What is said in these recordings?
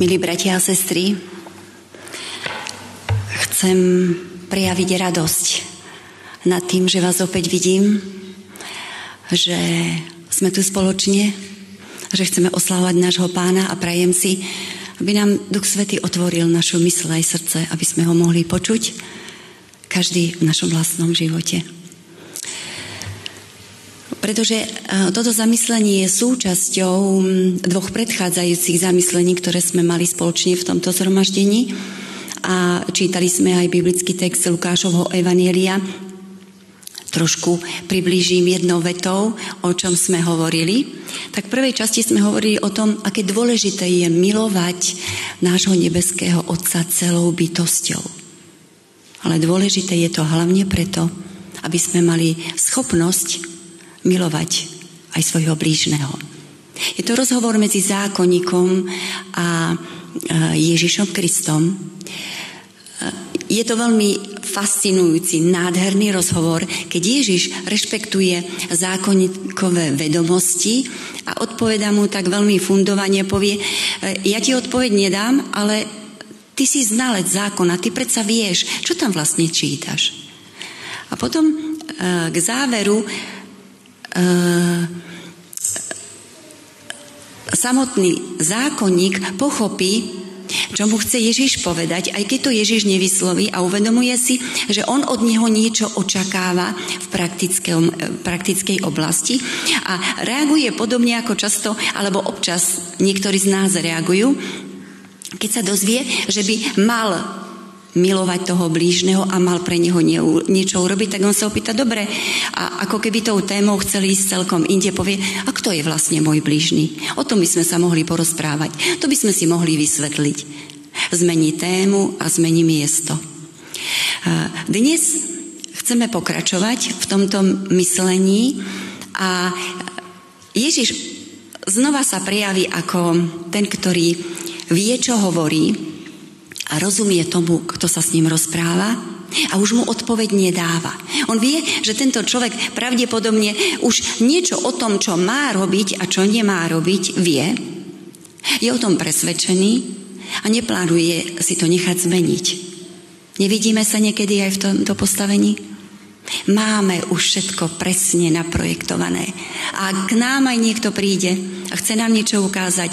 Milí bratia a sestry, chcem prejaviť radosť nad tým, že vás opäť vidím, že sme tu spoločne, že chceme oslávať nášho pána a prajem si, aby nám Duch Svety otvoril našu mysl aj srdce, aby sme ho mohli počuť každý v našom vlastnom živote. Pretože e, toto zamyslenie je súčasťou dvoch predchádzajúcich zamyslení, ktoré sme mali spoločne v tomto zhromaždení. A čítali sme aj biblický text Lukášovho Evanielia. Trošku priblížim jednou vetou, o čom sme hovorili. Tak v prvej časti sme hovorili o tom, aké dôležité je milovať nášho nebeského Otca celou bytosťou. Ale dôležité je to hlavne preto, aby sme mali schopnosť milovať aj svojho blížneho. Je to rozhovor medzi zákonníkom a Ježišom Kristom. Je to veľmi fascinujúci, nádherný rozhovor, keď Ježiš rešpektuje zákonníkové vedomosti a odpoveda mu tak veľmi fundovanie, povie, ja ti odpoveď nedám, ale ty si znalec zákona, ty predsa vieš, čo tam vlastne čítaš. A potom e, k záveru samotný zákonník pochopí, čo mu chce Ježiš povedať, aj keď to Ježiš nevysloví a uvedomuje si, že on od neho niečo očakáva v praktickej oblasti a reaguje podobne ako často, alebo občas niektorí z nás reagujú, keď sa dozvie, že by mal milovať toho blížneho a mal pre neho niečo urobiť, tak on sa opýta, dobre, a ako keby tou témou chceli ísť celkom inde, povie, a kto je vlastne môj blížny? O tom by sme sa mohli porozprávať. To by sme si mohli vysvetliť. Zmení tému a zmení miesto. Dnes chceme pokračovať v tomto myslení a Ježiš znova sa prejaví ako ten, ktorý vie, čo hovorí, a rozumie tomu, kto sa s ním rozpráva a už mu odpoveď nedáva. On vie, že tento človek pravdepodobne už niečo o tom, čo má robiť a čo nemá robiť, vie. Je o tom presvedčený a neplánuje si to nechať zmeniť. Nevidíme sa niekedy aj v tomto postavení? Máme už všetko presne naprojektované. A k nám aj niekto príde a chce nám niečo ukázať.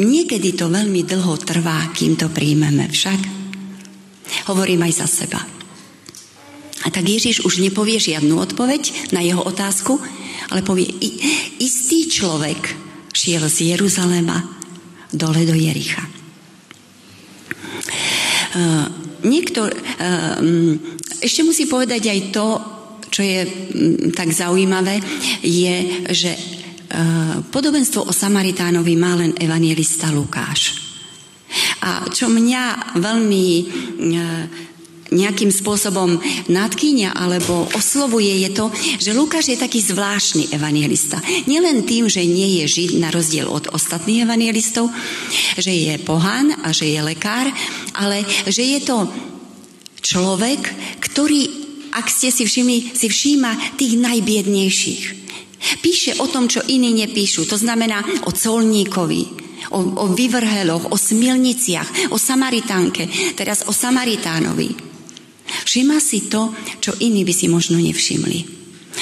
Niekedy to veľmi dlho trvá, kým to príjmeme však. Hovorím aj za seba. A tak Ježiš už nepovie žiadnu odpoveď na jeho otázku, ale povie, istý človek šiel z Jeruzalema dole do Jericha. Uh, niektor, uh, ešte musí povedať aj to, čo je tak zaujímavé, je, že e, podobenstvo o Samaritánovi má len evangelista Lukáš. A čo mňa veľmi e, nejakým spôsobom nadkýňa alebo oslovuje je to, že Lukáš je taký zvláštny evangelista. Nielen tým, že nie je žid na rozdiel od ostatných evangelistov, že je pohán a že je lekár, ale že je to človek, ktorý, ak ste si všimli, si všíma tých najbiednejších. Píše o tom, čo iní nepíšu. To znamená o colníkovi, o, o vyvrheloch, o smilniciach, o Samaritánke, teraz o Samaritánovi. Všíma si to, čo iní by si možno nevšimli.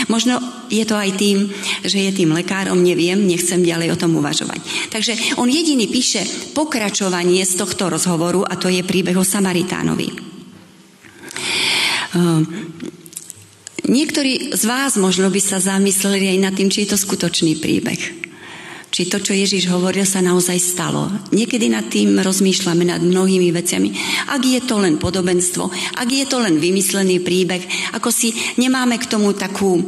Možno je to aj tým, že je tým lekárom, neviem, nechcem ďalej o tom uvažovať. Takže on jediný píše pokračovanie z tohto rozhovoru a to je príbeh o Samaritánovi. Ehm, niektorí z vás možno by sa zamysleli aj nad tým, či je to skutočný príbeh. Či to, čo Ježiš hovoril, sa naozaj stalo. Niekedy nad tým rozmýšľame nad mnohými veciami. Ak je to len podobenstvo, ak je to len vymyslený príbeh, ako si nemáme k tomu takú,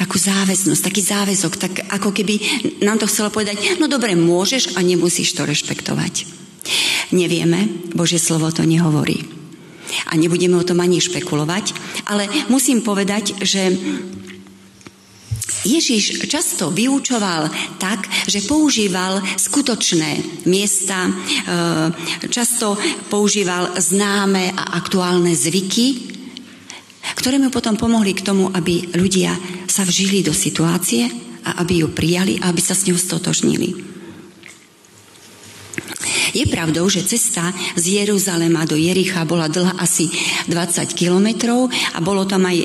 takú záväznosť, taký záväzok, tak ako keby nám to chcelo povedať, no dobre, môžeš a nemusíš to rešpektovať. Nevieme, Božie slovo to nehovorí a nebudeme o tom ani špekulovať, ale musím povedať, že Ježiš často vyučoval tak, že používal skutočné miesta, e, často používal známe a aktuálne zvyky, ktoré mu potom pomohli k tomu, aby ľudia sa vžili do situácie a aby ju prijali a aby sa s ňou stotožnili. Je pravdou, že cesta z Jeruzalema do Jericha bola dlhá asi 20 kilometrov a bolo tam aj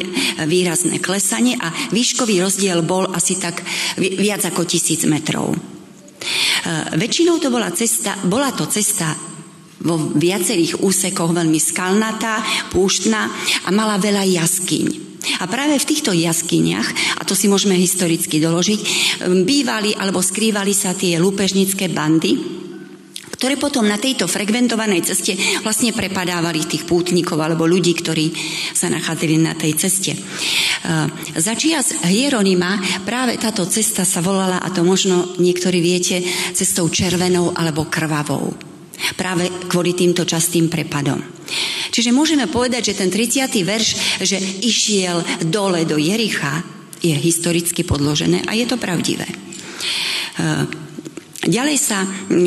výrazné klesanie a výškový rozdiel bol asi tak viac ako tisíc metrov. E, väčšinou to bola cesta, bola to cesta vo viacerých úsekoch veľmi skalnatá, púštna a mala veľa jaskyň. A práve v týchto jaskyniach, a to si môžeme historicky doložiť, bývali alebo skrývali sa tie lúpežnické bandy, ktoré potom na tejto frekventovanej ceste vlastne prepadávali tých pútnikov alebo ľudí, ktorí sa nachádzali na tej ceste. Za čias Hieronima práve táto cesta sa volala, a to možno niektorí viete, cestou červenou alebo krvavou. Práve kvôli týmto častým prepadom. Čiže môžeme povedať, že ten 30. verš, že išiel dole do Jericha, je historicky podložené a je to pravdivé. E, ďalej sa e, e,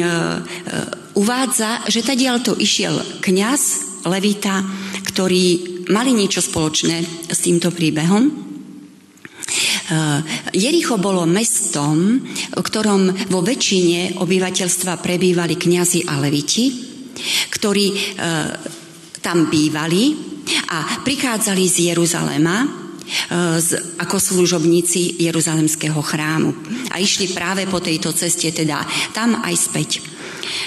uvádza, že tadiaľ to išiel kňaz, levita, ktorí mali niečo spoločné s týmto príbehom, Jericho bolo mestom, v ktorom vo väčšine obyvateľstva prebývali kňazi a leviti, ktorí tam bývali a prichádzali z Jeruzalema. e, ako služobníci Jeruzalemského chrámu. A išli práve po tejto ceste, teda tam aj späť.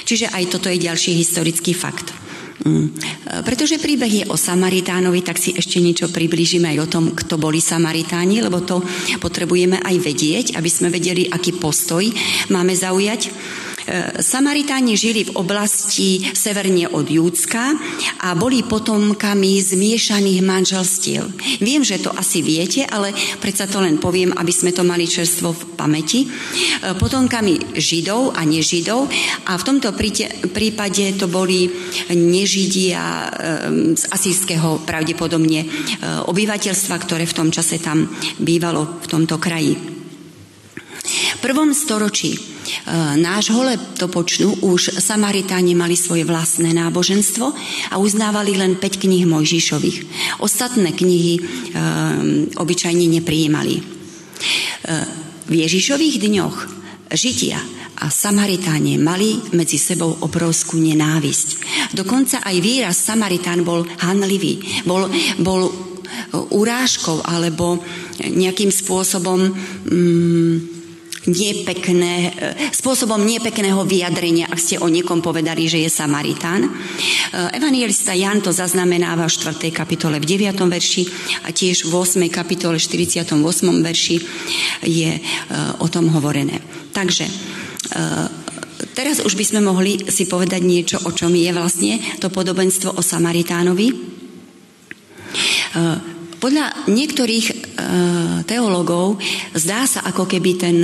Čiže aj toto je ďalší historický fakt. Mm. Pretože príbeh je o Samaritánovi, tak si ešte niečo približíme aj o tom, kto boli Samaritáni, lebo to potrebujeme aj vedieť, aby sme vedeli, aký postoj máme zaujať. E, Samaritáni žili v oblasti severne od Júcka a boli potomkami zmiešaných manželstiev. Viem, že to asi viete, ale predsa to len poviem, aby sme to mali čerstvo v pamäti. E, potomkami Židov a nežidov a v tomto prípade to boli nežidia e, z asijského pravdepodobne obyvateľstva, ktoré v tom čase tam bývalo v tomto kraji. Prvom storočí E, nášho letopočtu už Samaritáni mali svoje vlastné náboženstvo a uznávali len 5 kníh Mojžišových. Ostatné knihy e, obyčajne neprijímali. E, v Ježišových dňoch Židia a Samaritáne mali medzi sebou obrovskú nenávisť. Dokonca aj výraz Samaritán bol hanlivý, bol, bol urážkou alebo nejakým spôsobom mm, nepekné, e, spôsobom nepekného vyjadrenia, ak ste o niekom povedali, že je Samaritán. E, evangelista Jan to zaznamenáva v 4. kapitole v 9. verši a tiež v 8. kapitole 48. verši je e, o tom hovorené. Takže teraz už by sme mohli si povedať niečo, o čom je vlastne to podobenstvo o Samaritánovi. Podľa niektorých e, teológov zdá sa, ako keby ten,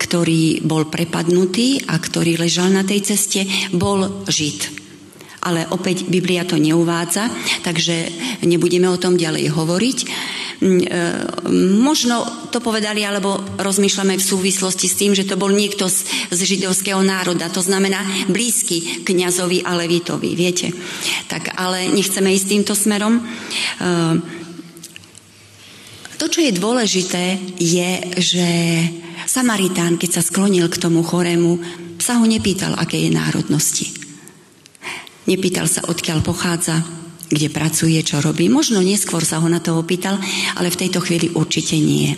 ktorý bol prepadnutý a ktorý ležal na tej ceste, bol Žid. Ale opäť Biblia to neuvádza, takže nebudeme o tom ďalej hovoriť. Mm, e, možno to povedali, alebo rozmýšľame v súvislosti s tým, že to bol niekto z, z židovského národa, to znamená blízky kňazovi a levitovi, viete. Tak ale nechceme ísť týmto smerom. To, čo je dôležité, je, že Samaritán, keď sa sklonil k tomu chorému, sa ho nepýtal, aké je národnosti. Nepýtal sa, odkiaľ pochádza, kde pracuje, čo robí. Možno neskôr sa ho na to opýtal, ale v tejto chvíli určite nie.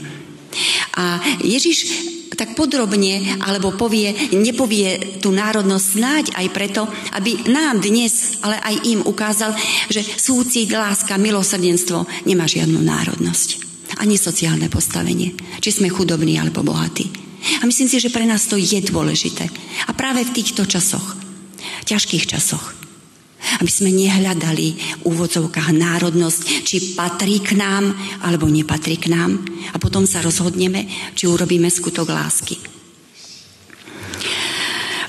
A Ježiš tak podrobne, alebo povie, nepovie tú národnosť snáď aj preto, aby nám dnes, ale aj im ukázal, že súcit, láska, milosrdenstvo nemá žiadnu národnosť ani sociálne postavenie, či sme chudobní alebo bohatí. A myslím si, že pre nás to je dôležité. A práve v týchto časoch, ťažkých časoch, aby sme nehľadali v úvodzovkách národnosť, či patrí k nám, alebo nepatrí k nám. A potom sa rozhodneme, či urobíme skutok lásky.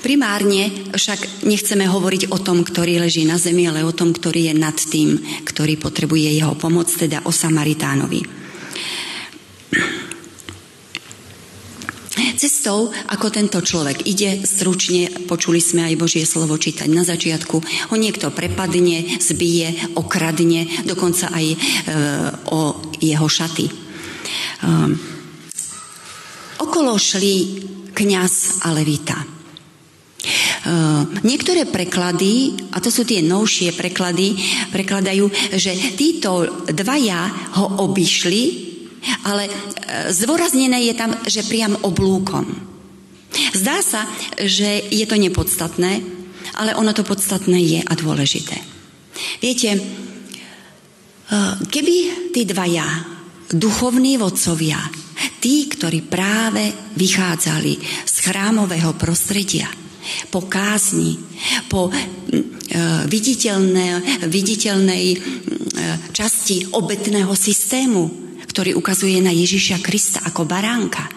Primárne však nechceme hovoriť o tom, ktorý leží na zemi, ale o tom, ktorý je nad tým, ktorý potrebuje jeho pomoc, teda o Samaritánovi. Cestou, ako tento človek ide, stručne, počuli sme aj Božie slovo čítať na začiatku, ho niekto prepadne, zbije, okradne, dokonca aj e, o jeho šaty. E, okolo šli kňaz a levita. niektoré preklady, a to sú tie novšie preklady, prekladajú, že títo dvaja ho obišli, ale zdôraznené je tam, že priam oblúkom. Zdá sa, že je to nepodstatné, ale ono to podstatné je a dôležité. Viete, keby tí dvaja duchovní vodcovia tí, ktorí práve vychádzali z chrámového prostredia, po kázni, po e, viditeľnej, viditeľnej e, časti obetného systému, ktorý ukazuje na Ježiša Krista ako baránka.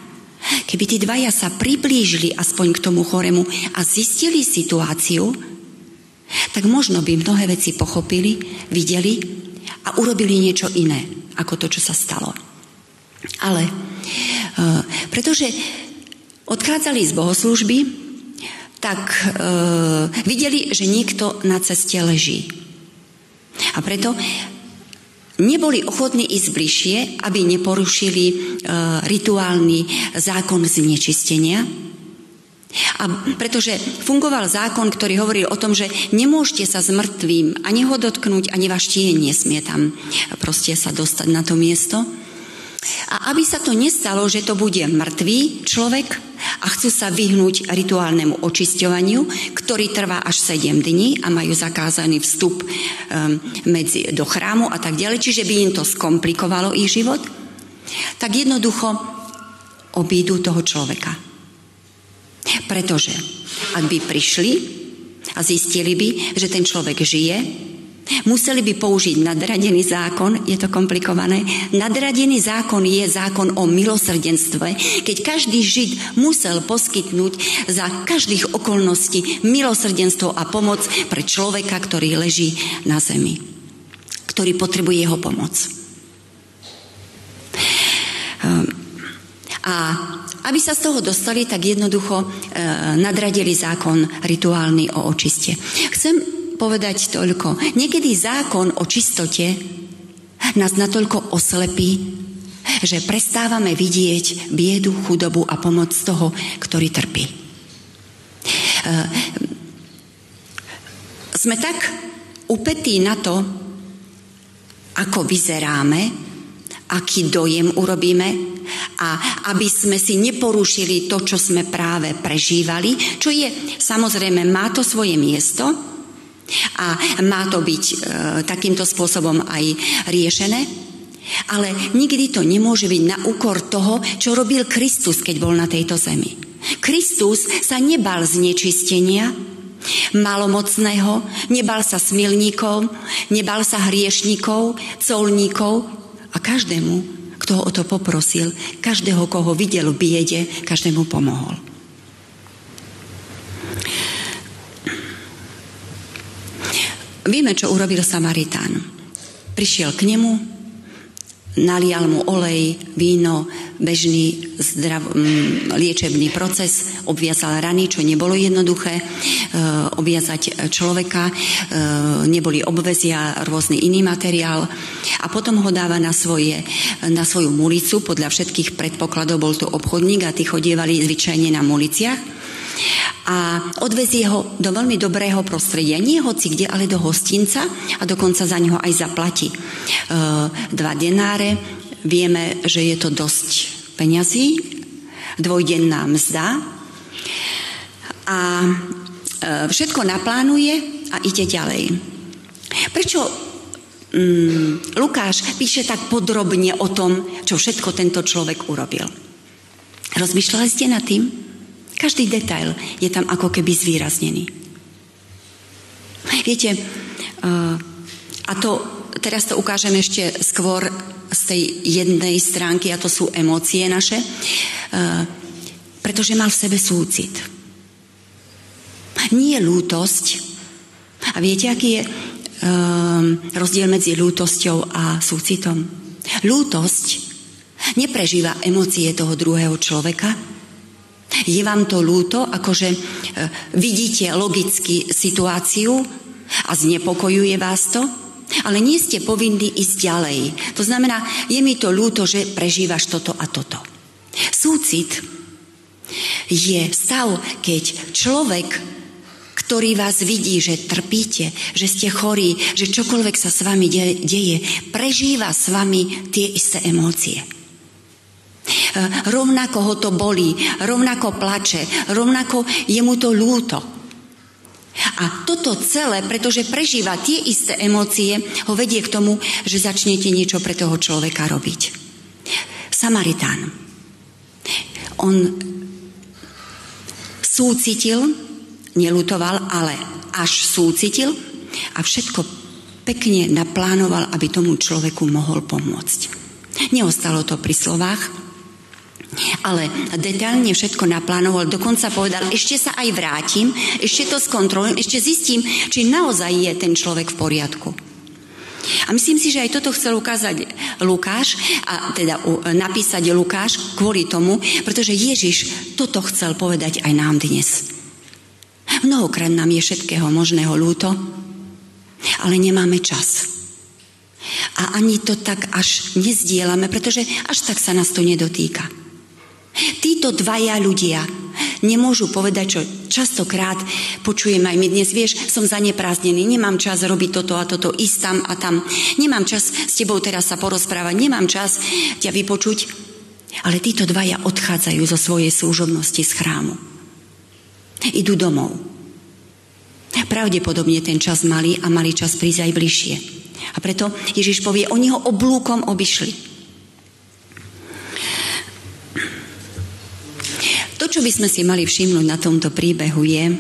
Keby tí dvaja sa priblížili aspoň k tomu choremu a zistili situáciu, tak možno by mnohé veci pochopili, videli a urobili niečo iné ako to, čo sa stalo. Ale e, pretože odchádzali z bohoslužby, tak e, videli, že niekto na ceste leží. A preto neboli ochotní ísť bližšie, aby neporušili e, rituálny zákon znečistenia. A pretože fungoval zákon, ktorý hovoril o tom, že nemôžete sa s mŕtvým ani ho dotknúť, ani váš tieň nesmie tam proste sa dostať na to miesto. A aby sa to nestalo, že to bude mŕtvý človek a chcú sa vyhnúť rituálnemu očisťovaniu, ktorý trvá až 7 dní a majú zakázaný vstup um, medzi, do chrámu a tak ďalej, čiže by im to skomplikovalo ich život, tak jednoducho obídu toho človeka. Pretože ak by prišli a zistili by, že ten človek žije, Museli by použiť nadradený zákon, je to komplikované. Nadradený zákon je zákon o milosrdenstve, keď každý Žid musel poskytnúť za každých okolností milosrdenstvo a pomoc pre človeka, ktorý leží na zemi, ktorý potrebuje jeho pomoc. Ehm, a aby sa z toho dostali, tak jednoducho e, nadradili zákon rituálny o očiste. Chcem povedať toľko. Niekedy zákon o čistote nás natoľko oslepí, že prestávame vidieť biedu, chudobu a pomoc toho, ktorý trpí. E, sme tak upetí na to, ako vyzeráme, aký dojem urobíme a aby sme si neporušili to, čo sme práve prežívali, čo je, samozrejme, má to svoje miesto, a má to byť e, takýmto spôsobom aj riešené. Ale nikdy to nemôže byť na úkor toho, čo robil Kristus, keď bol na tejto zemi. Kristus sa nebal znečistenia, malomocného, nebal sa smilníkov, nebal sa hriešnikov, colníkov a každému, kto ho o to poprosil, každého, koho videl v biede, každému pomohol. Vieme, čo urobil Samaritán. Prišiel k nemu, nalial mu olej, víno, bežný zdrav, liečebný proces, obviazal rany, čo nebolo jednoduché, e, obviazať človeka, e, neboli obvezia, rôzny iný materiál a potom ho dáva na, svoje, na svoju mulicu, podľa všetkých predpokladov bol to obchodník a tí chodievali zvyčajne na muliciach a odvezie ho do veľmi dobrého prostredia. Nie hoci kde, ale do hostinca a dokonca za neho aj zaplatí. E, dva denáre, vieme, že je to dosť peňazí, dvojdenná mzda a e, všetko naplánuje a ide ďalej. Prečo mm, Lukáš píše tak podrobne o tom, čo všetko tento človek urobil? Rozmýšľali ste nad tým? Každý detail je tam ako keby zvýraznený. Viete, eh, a to, teraz to ukážem ešte skôr z tej jednej stránky, a to sú emócie naše, eh, pretože mal v sebe súcit. Nie lútosť. A viete, aký je eh, rozdiel medzi lútosťou a súcitom? Lútosť neprežíva emócie toho druhého človeka, je vám to ľúto, akože e, vidíte logicky situáciu a znepokojuje vás to, ale nie ste povinní ísť ďalej. To znamená, je mi to ľúto, že prežívaš toto a toto. Súcit je stav, keď človek ktorý vás vidí, že trpíte, že ste chorí, že čokoľvek sa s vami deje, prežíva s vami tie isté emócie. E, rovnako ho to bolí, rovnako plače, rovnako je mu to ľúto. A toto celé, pretože prežíva tie isté emócie, ho vedie k tomu, že začnete niečo pre toho človeka robiť. Samaritán. On súcitil, nelutoval, ale až súcitil a všetko pekne naplánoval, aby tomu človeku mohol pomôcť. Neostalo to pri slovách, ale detailne všetko naplánoval, dokonca povedal, ešte sa aj vrátim, ešte to skontrolujem, ešte zistím, či naozaj je ten človek v poriadku. A myslím si, že aj toto chcel ukázať Lukáš, a teda napísať Lukáš kvôli tomu, pretože Ježiš toto chcel povedať aj nám dnes. Mnohokrát nám je všetkého možného ľúto, ale nemáme čas. A ani to tak až nezdielame, pretože až tak sa nás to nedotýka. Títo dvaja ľudia nemôžu povedať, čo častokrát počujem aj my dnes, vieš, som zaneprázdnený, nemám čas robiť toto a toto, ísť tam a tam, nemám čas s tebou teraz sa porozprávať, nemám čas ťa vypočuť. Ale títo dvaja odchádzajú zo svojej služobnosti z chrámu. Idú domov. Pravdepodobne ten čas mali a mali čas prísť aj bližšie. A preto Ježiš povie, oni ho oblúkom obišli. Čo by sme si mali všimnúť na tomto príbehu je,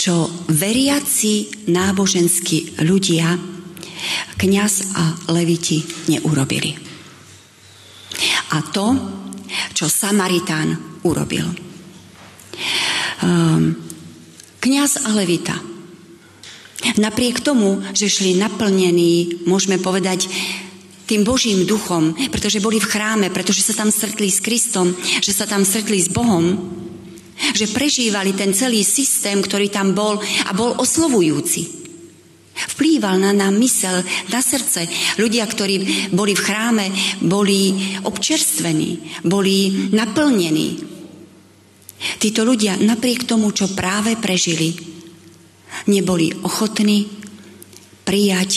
čo veriaci náboženskí ľudia, kňaz a leviti neurobili. A to, čo Samaritán urobil. Um, kňaz a levita. Napriek tomu, že šli naplnení, môžeme povedať, tým Božím duchom, pretože boli v chráme, pretože sa tam stretli s Kristom, že sa tam stretli s Bohom, že prežívali ten celý systém, ktorý tam bol a bol oslovujúci. Vplýval na, na mysel, na srdce. Ľudia, ktorí boli v chráme, boli občerstvení, boli naplnení. Títo ľudia napriek tomu, čo práve prežili, neboli ochotní prijať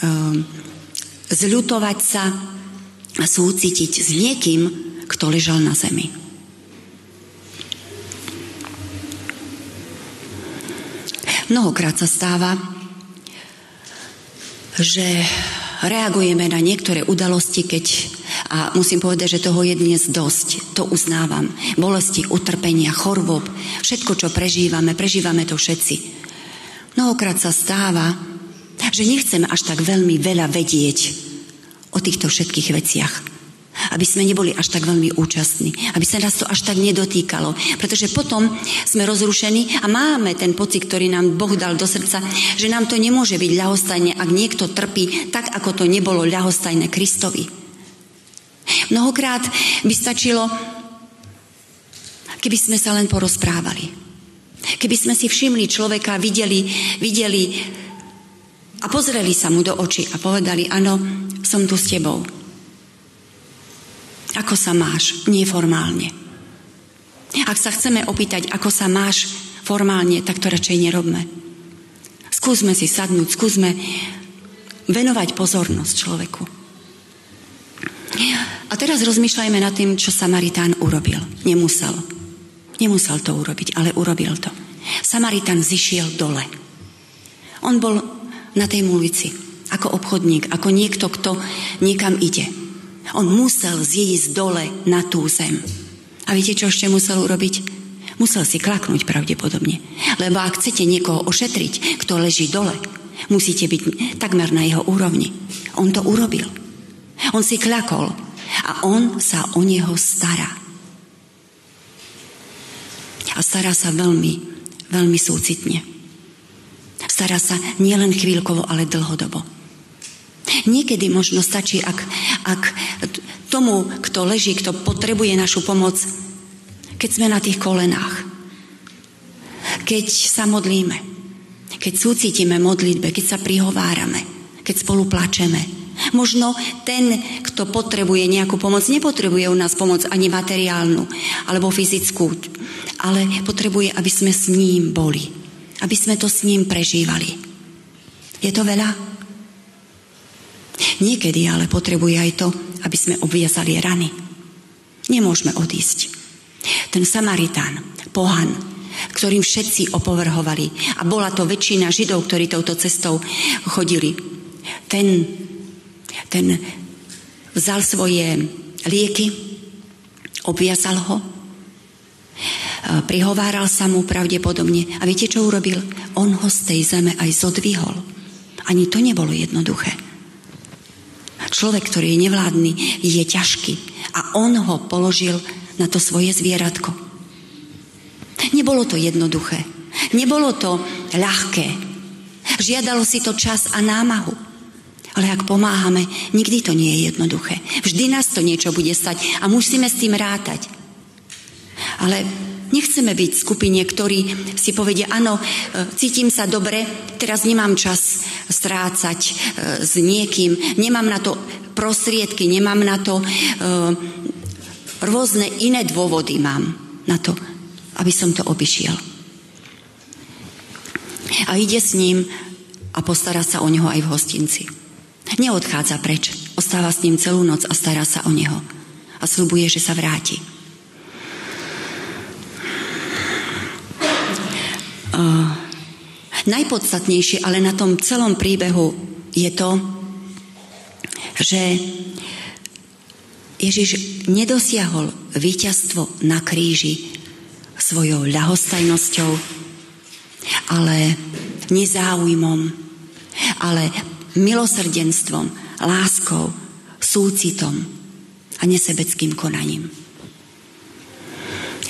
um, zľutovať sa a súcitiť s niekým, kto ležal na zemi. Mnohokrát sa stáva, že reagujeme na niektoré udalosti, keď, a musím povedať, že toho je dnes dosť, to uznávam, bolesti, utrpenia, chorôb, všetko, čo prežívame, prežívame to všetci. Mnohokrát sa stáva, že nechceme až tak veľmi veľa vedieť o týchto všetkých veciach. Aby sme neboli až tak veľmi účastní, aby sa nás to až tak nedotýkalo. Pretože potom sme rozrušení a máme ten pocit, ktorý nám Boh dal do srdca, že nám to nemôže byť ľahostajne, ak niekto trpí tak, ako to nebolo ľahostajné Kristovi. Mnohokrát by stačilo, keby sme sa len porozprávali. Keby sme si všimli človeka, videli, videli a pozreli sa mu do očí a povedali, áno, som tu s tebou. Ako sa máš? Neformálne. Ak sa chceme opýtať, ako sa máš formálne, tak to radšej nerobme. Skúsme si sadnúť, skúsme venovať pozornosť človeku. A teraz rozmýšľajme nad tým, čo Samaritán urobil. Nemusel. Nemusel to urobiť, ale urobil to. Samaritán zišiel dole. On bol na tej ulici. Ako obchodník, ako niekto, kto niekam ide. On musel zísť dole na tú zem. A viete, čo ešte musel urobiť? Musel si klaknúť pravdepodobne. Lebo ak chcete niekoho ošetriť, kto leží dole, musíte byť takmer na jeho úrovni. On to urobil. On si klakol a on sa o neho stará. A stará sa veľmi, veľmi súcitne. Stará sa nielen chvíľkovo, ale dlhodobo. Niekedy možno stačí, ak, ak tomu, kto leží, kto potrebuje našu pomoc, keď sme na tých kolenách, keď sa modlíme, keď súcitíme modlitbe, keď sa prihovárame, keď spolu plačeme. Možno ten, kto potrebuje nejakú pomoc, nepotrebuje u nás pomoc ani materiálnu alebo fyzickú, ale potrebuje, aby sme s ním boli aby sme to s ním prežívali. Je to veľa? Niekedy ale potrebuje aj to, aby sme obviazali rany. Nemôžeme odísť. Ten Samaritán, pohan, ktorým všetci opovrhovali, a bola to väčšina Židov, ktorí touto cestou chodili, ten, ten vzal svoje lieky, obviazal ho, prihováral sa mu pravdepodobne. A viete, čo urobil? On ho z tej zeme aj zodvihol. Ani to nebolo jednoduché. Človek, ktorý je nevládny, je ťažký. A on ho položil na to svoje zvieratko. Nebolo to jednoduché. Nebolo to ľahké. Žiadalo si to čas a námahu. Ale ak pomáhame, nikdy to nie je jednoduché. Vždy nás to niečo bude stať a musíme s tým rátať. Ale nechceme byť v skupine, ktorí si povedia, áno, e, cítim sa dobre, teraz nemám čas strácať e, s niekým, nemám na to prostriedky, nemám na to e, rôzne iné dôvody mám na to, aby som to obišiel. A ide s ním a postará sa o neho aj v hostinci. Neodchádza preč, ostáva s ním celú noc a stará sa o neho. A slubuje, že sa vráti. Uh, najpodstatnejšie ale na tom celom príbehu je to, že Ježiš nedosiahol víťazstvo na kríži svojou ľahostajnosťou, ale nezáujmom, ale milosrdenstvom, láskou, súcitom a nesebeckým konaním.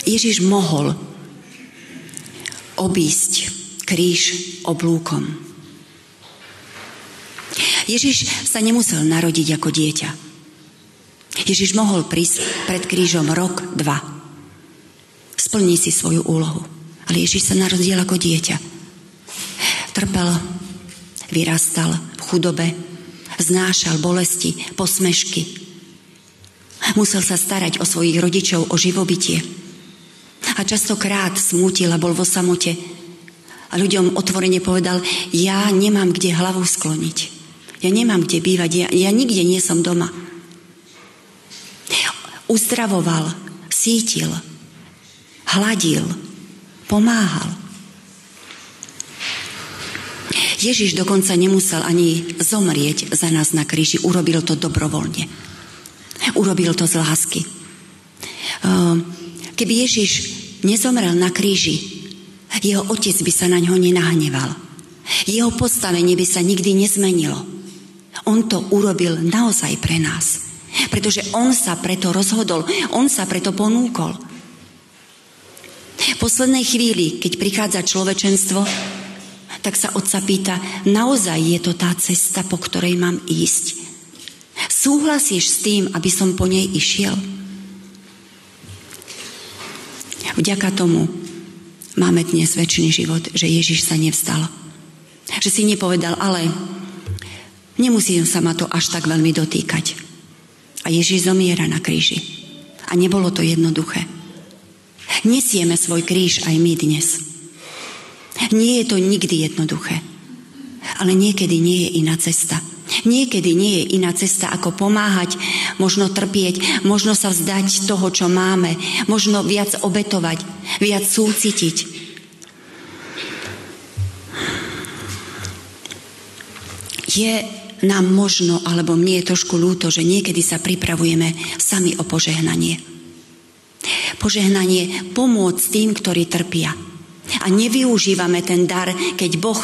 Ježiš mohol obísť kríž oblúkom. Ježiš sa nemusel narodiť ako dieťa. Ježiš mohol prísť pred krížom rok, dva. Splní si svoju úlohu. Ale Ježiš sa narodil ako dieťa. Trpel, vyrastal, chudobe, znášal bolesti, posmešky. Musel sa starať o svojich rodičov, o živobytie. A častokrát smútil a bol vo samote. A ľuďom otvorene povedal, ja nemám kde hlavu skloniť. Ja nemám kde bývať, ja, ja nikde nie som doma. Uzdravoval, sítil, hladil, pomáhal. Ježiš dokonca nemusel ani zomrieť za nás na kríži. Urobil to dobrovoľne. Urobil to z lásky. Ehm, keby Ježiš nezomrel na kríži, jeho otec by sa na ňo nenahneval. Jeho postavenie by sa nikdy nezmenilo. On to urobil naozaj pre nás. Pretože on sa preto rozhodol, on sa preto ponúkol. V poslednej chvíli, keď prichádza človečenstvo, tak sa otca pýta, naozaj je to tá cesta, po ktorej mám ísť? Súhlasíš s tým, aby som po nej išiel? Vďaka tomu máme dnes väčší život, že Ježiš sa nevstal. Že si nepovedal, ale nemusím sa ma to až tak veľmi dotýkať. A Ježiš zomiera na kríži. A nebolo to jednoduché. Nesieme svoj kríž aj my dnes. Nie je to nikdy jednoduché. Ale niekedy nie je iná cesta. Niekedy nie je iná cesta, ako pomáhať, možno trpieť, možno sa vzdať toho, čo máme, možno viac obetovať, viac súcitiť. Je nám možno, alebo mne je trošku ľúto, že niekedy sa pripravujeme sami o požehnanie. Požehnanie pomôcť tým, ktorí trpia a nevyužívame ten dar, keď Boh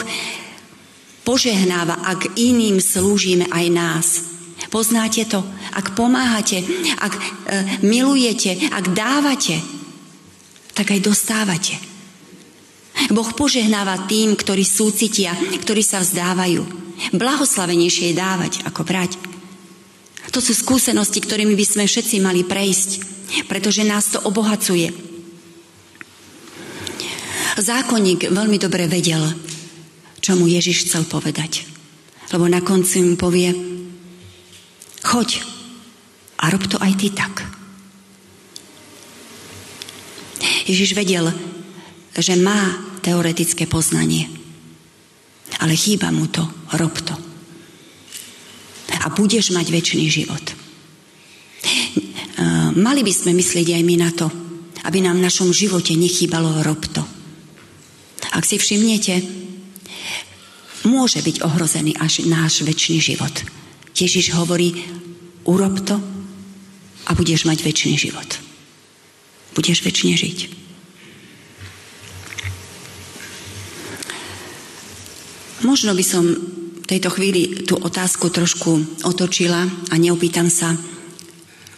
požehnáva, ak iným slúžime aj nás. Poznáte to? Ak pomáhate, ak e, milujete, ak dávate, tak aj dostávate. Boh požehnáva tým, ktorí súcitia, ktorí sa vzdávajú. Blahoslavenejšie je dávať, ako brať. To sú skúsenosti, ktorými by sme všetci mali prejsť, pretože nás to obohacuje. Zákonník veľmi dobre vedel, čo mu Ježiš chcel povedať. Lebo na konci mu povie, choď a rob to aj ty tak. Ježiš vedel, že má teoretické poznanie. Ale chýba mu to, rob to. A budeš mať väčší život. E, mali by sme myslieť aj my na to, aby nám v našom živote nechýbalo rob to. Ak si všimnete, môže byť ohrozený až náš väčší život. Ježiš hovorí, urob to a budeš mať väčší život. Budeš väčšine žiť. Možno by som v tejto chvíli tú otázku trošku otočila a neopýtam sa,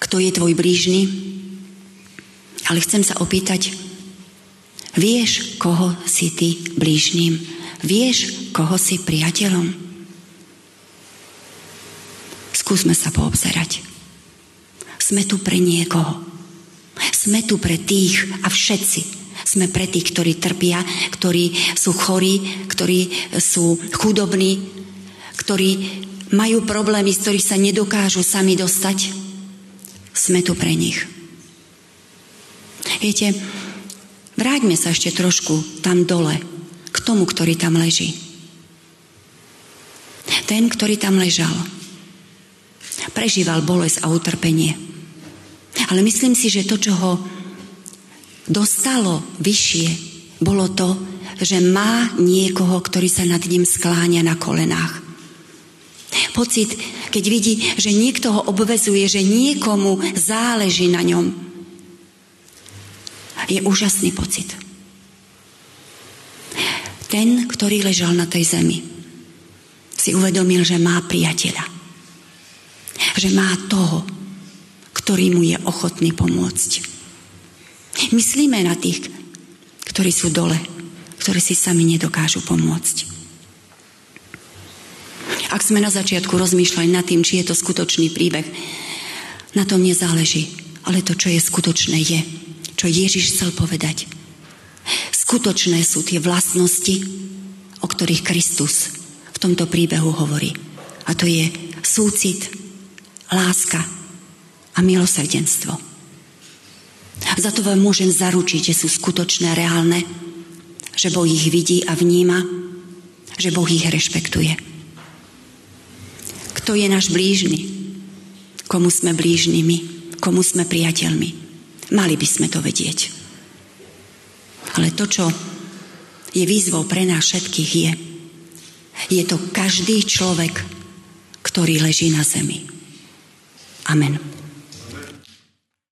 kto je tvoj blížny, ale chcem sa opýtať, vieš, koho si ty blížným? Vieš, koho si priateľom? Skúsme sa poobzerať. Sme tu pre niekoho. Sme tu pre tých a všetci. Sme pre tých, ktorí trpia, ktorí sú chorí, ktorí sú chudobní, ktorí majú problémy, z ktorých sa nedokážu sami dostať. Sme tu pre nich. Viete, vráťme sa ešte trošku tam dole, k tomu, ktorý tam leží. Ten, ktorý tam ležal, prežíval bolesť a utrpenie. Ale myslím si, že to, čo ho dostalo vyššie, bolo to, že má niekoho, ktorý sa nad ním skláňa na kolenách. Pocit, keď vidí, že niekto ho obvezuje, že niekomu záleží na ňom, je úžasný pocit. Ten, ktorý ležal na tej zemi, si uvedomil, že má priateľa. Že má toho, ktorý mu je ochotný pomôcť. Myslíme na tých, ktorí sú dole, ktorí si sami nedokážu pomôcť. Ak sme na začiatku rozmýšľali nad tým, či je to skutočný príbeh, na tom nezáleží, ale to, čo je skutočné, je, čo Ježiš chcel povedať. Skutočné sú tie vlastnosti, o ktorých Kristus v tomto príbehu hovorí. A to je súcit, láska a milosrdenstvo. Za to vám môžem zaručiť, že sú skutočné, reálne, že Boh ich vidí a vníma, že Boh ich rešpektuje. Kto je náš blížny? Komu sme blížnymi? Komu sme priateľmi? Mali by sme to vedieť. Ale to, čo je výzvou pre nás všetkých, je, je to každý človek, ktorý leží na zemi. Amen.